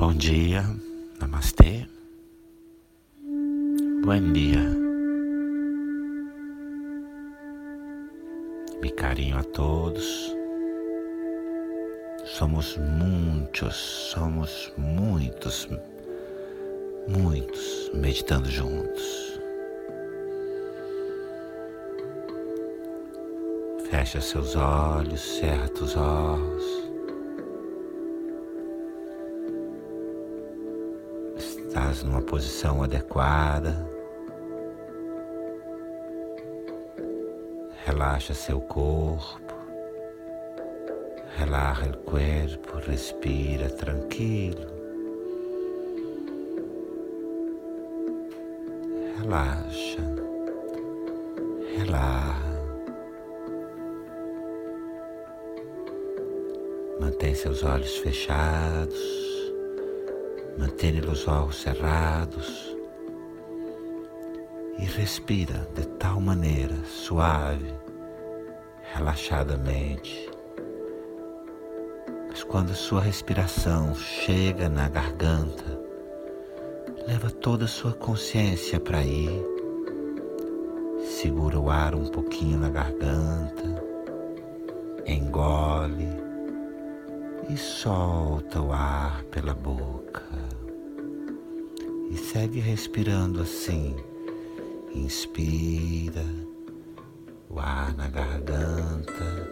Bom dia, namastê. Bom dia. Me carinho a todos. Somos muitos, somos muitos, muitos meditando juntos. Fecha seus olhos, cerra os olhos. Estás numa posição adequada. Relaxa seu corpo. Relaxa o corpo, respira tranquilo. Relaxa. Relaxa. Mantém seus olhos fechados. Mantém os olhos cerrados e respira de tal maneira suave, relaxadamente. Mas quando sua respiração chega na garganta, leva toda a sua consciência para aí. Segura o ar um pouquinho na garganta, engole e solta o ar pela boca. E segue respirando assim. Inspira o ar na garganta,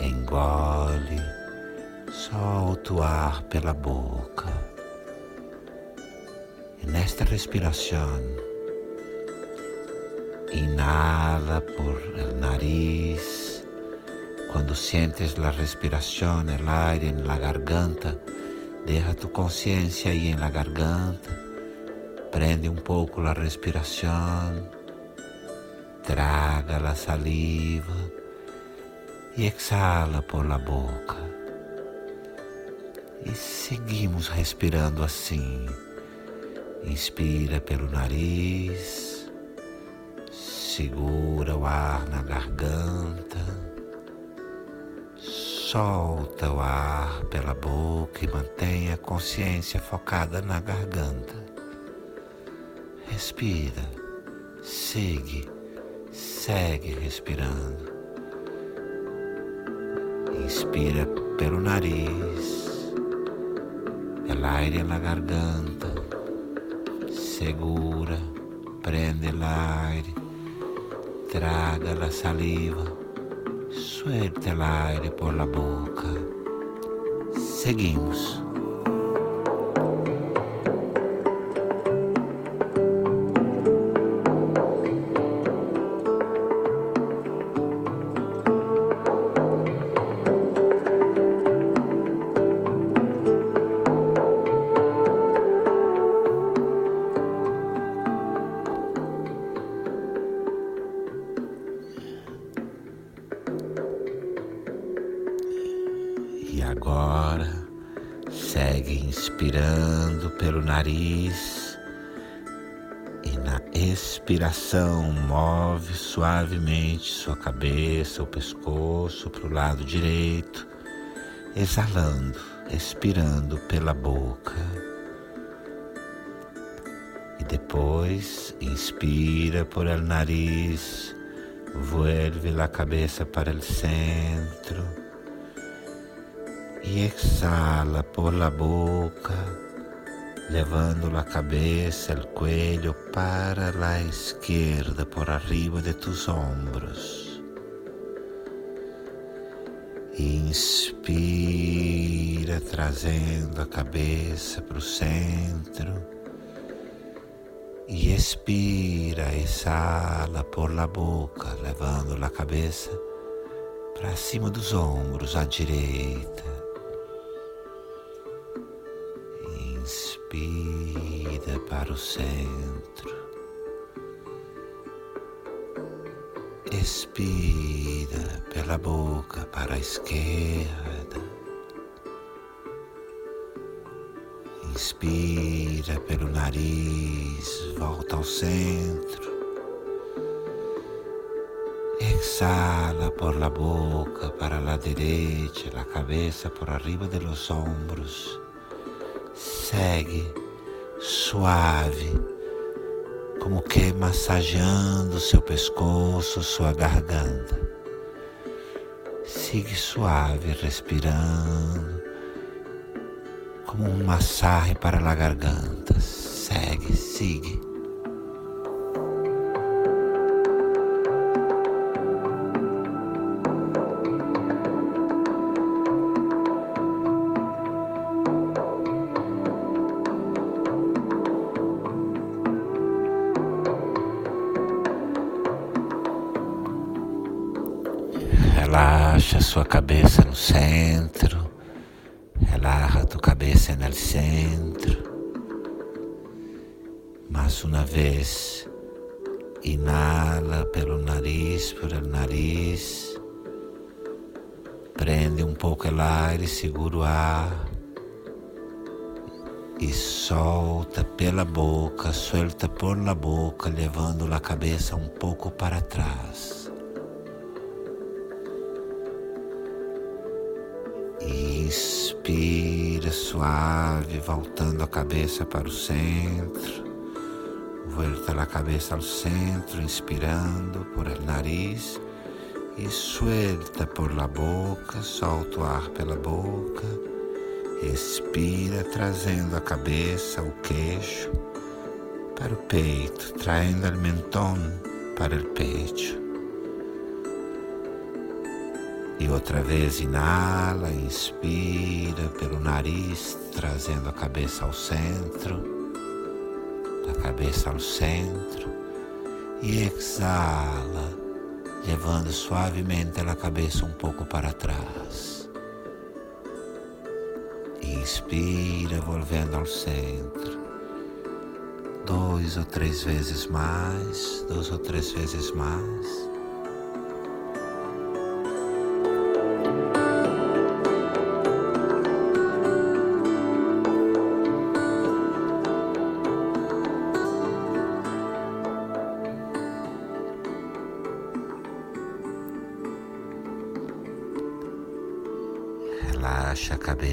engole, solta o ar pela boca. E nesta respiração, inala por el nariz Cuando sientes la respiración, el aire en la garganta, deja tu conciencia ahí en la garganta, prende un poco la respiración, traga la saliva y exhala por la boca. E seguimos respirando assim. Inspira pelo nariz, segura o ar na garganta Solta o ar pela boca e mantenha a consciência focada na garganta. Respira, segue, segue respirando. Inspira pelo nariz, el aire na garganta. Segura, prende o aire, traga a saliva Suelta el aire por la boca. Seguimos. Nariz e na expiração move suavemente sua cabeça, o pescoço para o lado direito, exalando, expirando pela boca. E depois inspira por el nariz, vuelve a cabeça para o centro e exala por la boca, levando a cabeça, o cuello para a esquerda, por arriba de tus ombros. Inspira, trazendo a cabeça para o centro. E expira, exala por la boca, levando a cabeça para cima dos ombros à direita. Inspira para o centro. Expira pela boca para a esquerda. Inspira pelo nariz, volta ao centro. Exhala por la boca para la derecha, la cabeza por arriba de los hombros segue suave, como que massageando seu pescoço, sua garganta. Siga suave, respirando, como um massagem para a garganta. Segue, siga. Relaxa sua cabeça no centro, relaxa tu cabeça no centro. Mais uma vez, inala pelo nariz, por el nariz. Prende um pouco o ar e segura o ar. E solta pela boca, solta por la boca, levando a cabeça um pouco para trás. Inspira suave, voltando a cabeça para o centro. Volta a cabeça ao centro, inspirando por el nariz e suelta por la boca, solta o ar pela boca. Expira, trazendo a cabeça, o queixo para o peito, traindo o mentón para o peito. E outra vez inala, inspira pelo nariz, trazendo a cabeça ao centro, a cabeça ao centro, e exala, levando suavemente a cabeça um pouco para trás. Inspira, volvendo ao centro. Dois ou três vezes mais, duas ou três vezes mais.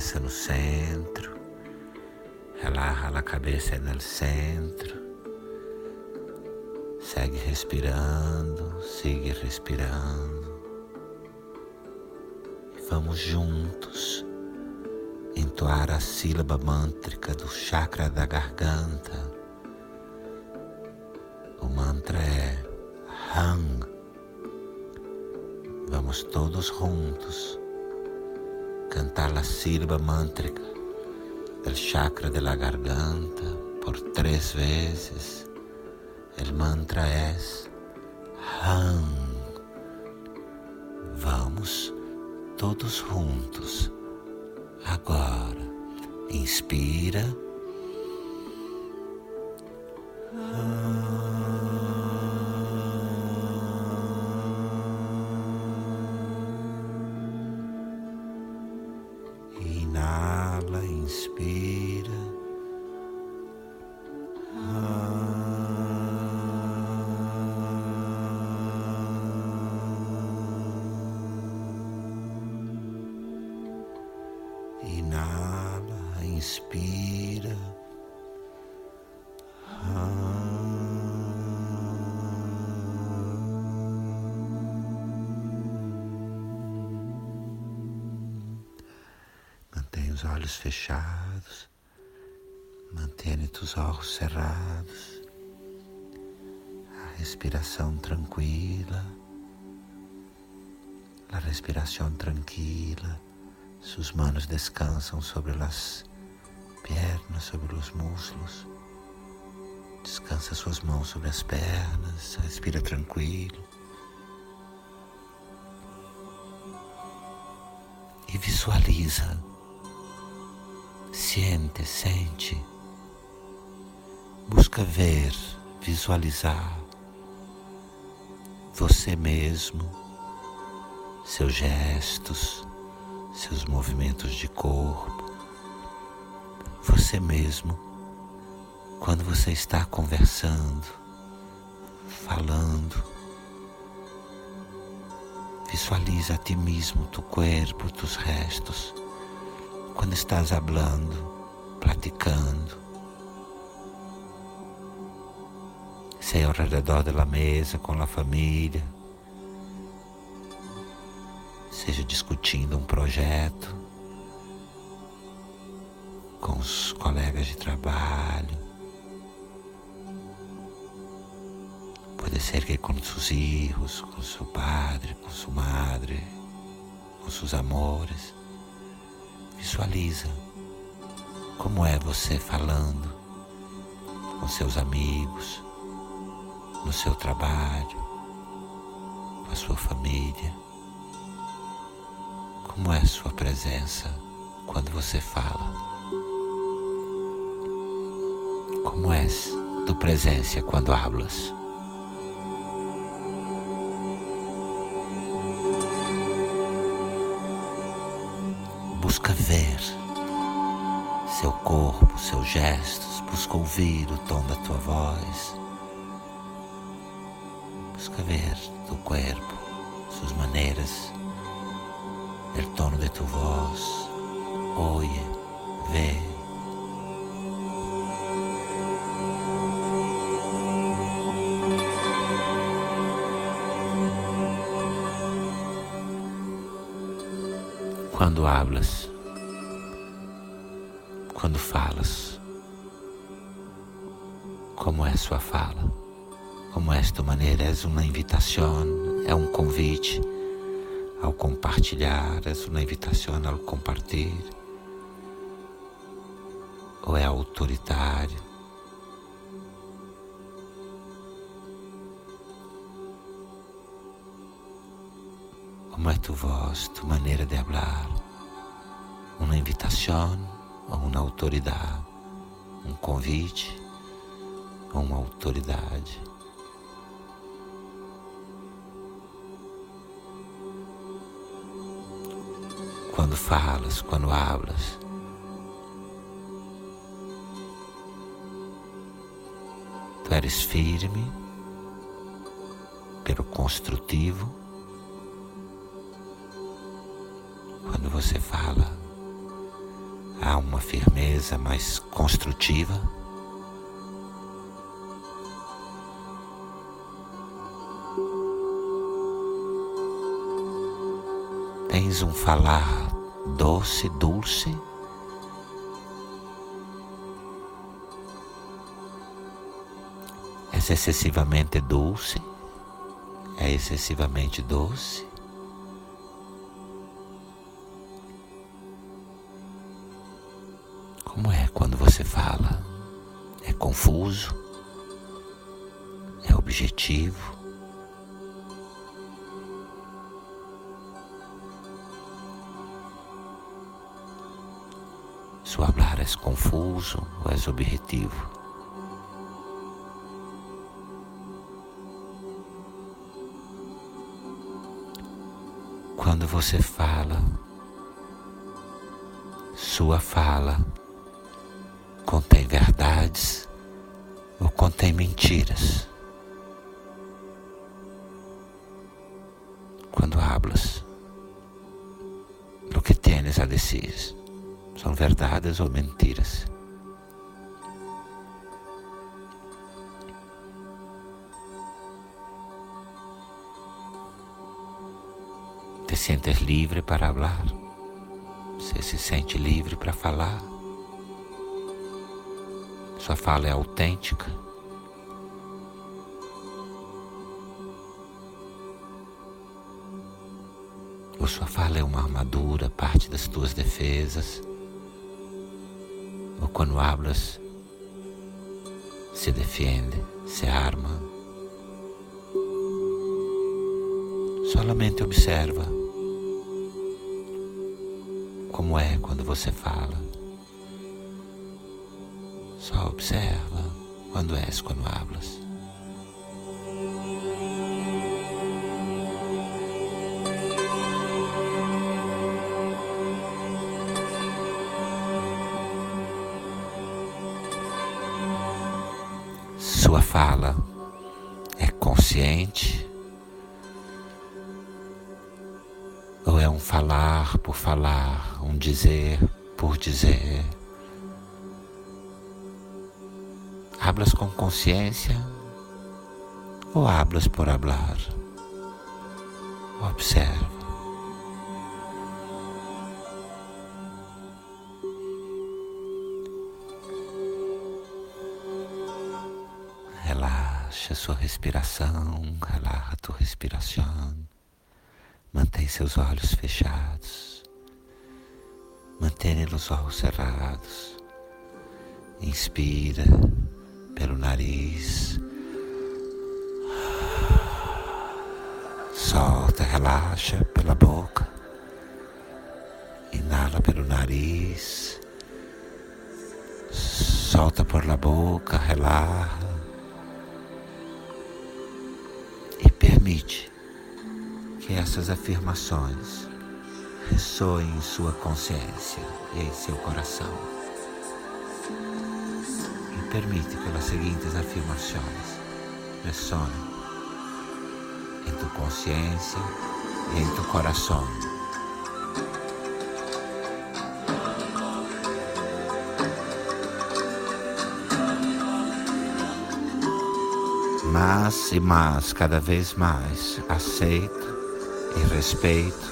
Cabeça no centro. Relaxa a cabeça no centro. Segue respirando, sigue respirando. E vamos juntos entoar a sílaba mântrica do chakra da garganta. O mantra é Hang. Vamos todos juntos cantar la sílaba mántrica del chakra de la garganta por tres veces. El mantra es Hang. Vamos todos juntos. Agora, inspira. Inala, Os olhos fechados, mantendo os olhos cerrados, a respiração tranquila, a respiração tranquila Sus manos descansam sobre as pernas, sobre os muslos. Descansa suas mãos sobre as pernas, respira tranquilo. E visualiza, sente, sente. Busca ver, visualizar você mesmo, seus gestos, seus movimentos de corpo, você mesmo, quando você está conversando, falando, visualiza a ti mesmo, tu corpo, tus restos, quando estás hablando, praticando. Sei ao redor da mesa com a família, seja discutindo um projeto com os colegas de trabalho. Pode ser que com seus filhos, com seu padre, com sua madre, com seus amores. Visualiza como é você falando com seus amigos, no seu trabalho, com a sua família. Como é a sua presença quando você fala? Como és tu presença quando hablas? Busca ver seu corpo, seus gestos, busca ouvir o tom da tua voz. Busca ver tu corpo, suas maneiras, o tono de tu voz. Oye, vê. Quando hablas, quando falas, como é sua fala, como é tua maneira, é uma invitação, é um convite ao compartilhar, é uma invitação ao compartilhar, ou é autoritário? Como é tu voz, tu maneira de falar? Uma invitação a uma autoridade, um convite a uma autoridade. Quando falas, quando hablas, tu eres firme pelo construtivo. Você fala, há uma firmeza mais construtiva. Tens um falar doce, dulce. É excessivamente doce, é excessivamente doce. Como é quando você fala? É confuso? É objetivo? Su hablar é confuso ou é objetivo? Quando você fala, sua fala verdades ou contém mentiras. Quando hablas, o que tienes a dizer são verdades ou mentiras. Te sientes livre para falar? Você se sente livre para falar? Sua fala é autêntica. Ou sua fala é uma armadura, parte das tuas defesas. Ou quando hablas, se defende, se arma. Solamente observa como é quando você fala. Só observa quando és, quando hablas. Sua fala é consciente ou é um falar por falar, um dizer por dizer? Hablas com consciência ou hablas por hablar? Observa. Relaxa sua respiração, relaxa tua respiração. Mantém seus olhos fechados. Mantenha os olhos cerrados. Inspira pelo nariz. Solta, relaxa pela boca. Inala pelo nariz. Solta por la boca, relaxa. E permite que essas afirmações ressoem em sua consciência e em seu coração. Permite que as seguintes afirmações ressonem em tu consciência e em tu coração. Mais e mais, cada vez mais, aceito e respeito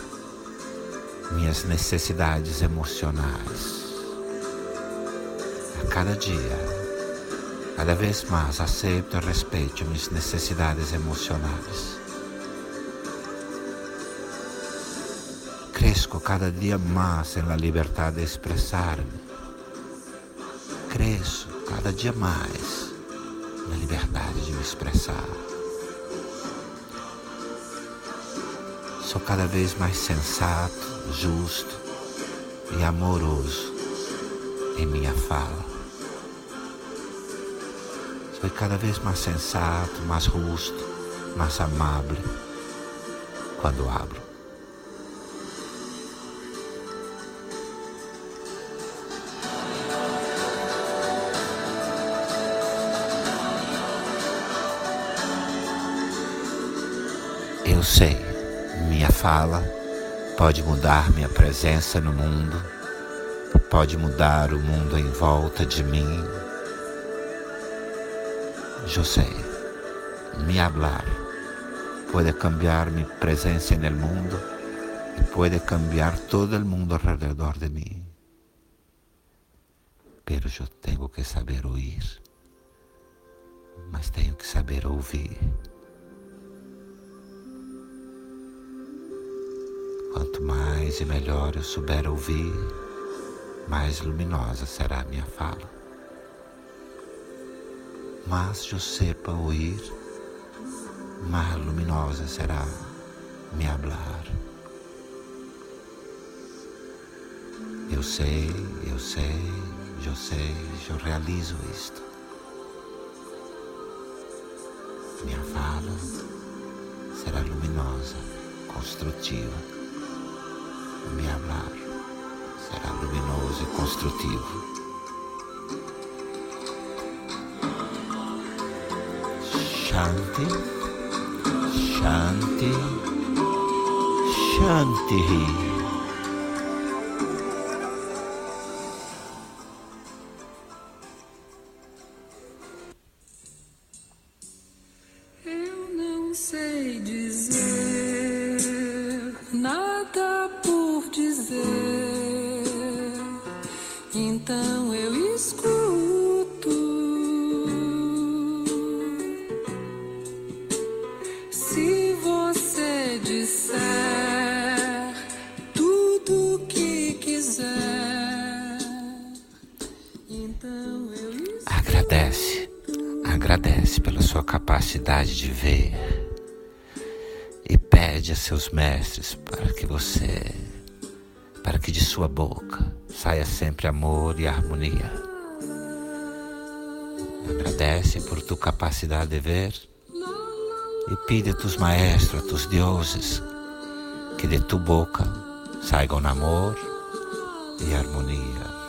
minhas necessidades emocionais. A cada dia, cada vez mais aceito e respeito minhas necessidades emocionais. Cresco cada dia mais na liberdade de expressar-me. Cresço cada dia mais na liberdade de me expressar. Sou cada vez mais sensato, justo e amoroso em minha fala. Sou cada vez mais sensato, mais justo, mais amável quando abro. Eu sei, minha fala pode mudar minha presença no mundo, pode mudar o mundo em volta de mim. Eu sei, mi hablar pode cambiar minha presença no mundo e pode cambiar todo o mundo alrededor de mim. Pero eu tenho que saber ouvir, mas tenho que saber ouvir. Quanto mais e melhor eu souber ouvir, mais luminosa será a minha fala. Mas eu sepa ouvir, mais luminosa será me hablar. Eu sei, eu sei, eu sei, eu realizo isto. Minha fala será luminosa, construtiva me amar será luminoso e construtivo. Shanti Shanti Shanti he. Capacidade de ver e pede a seus mestres para que você, para que de sua boca saia sempre amor e harmonia. Agradece por tua capacidade de ver e pede a tus maestros, a tus deuses, que de tu boca saigam amor e harmonia.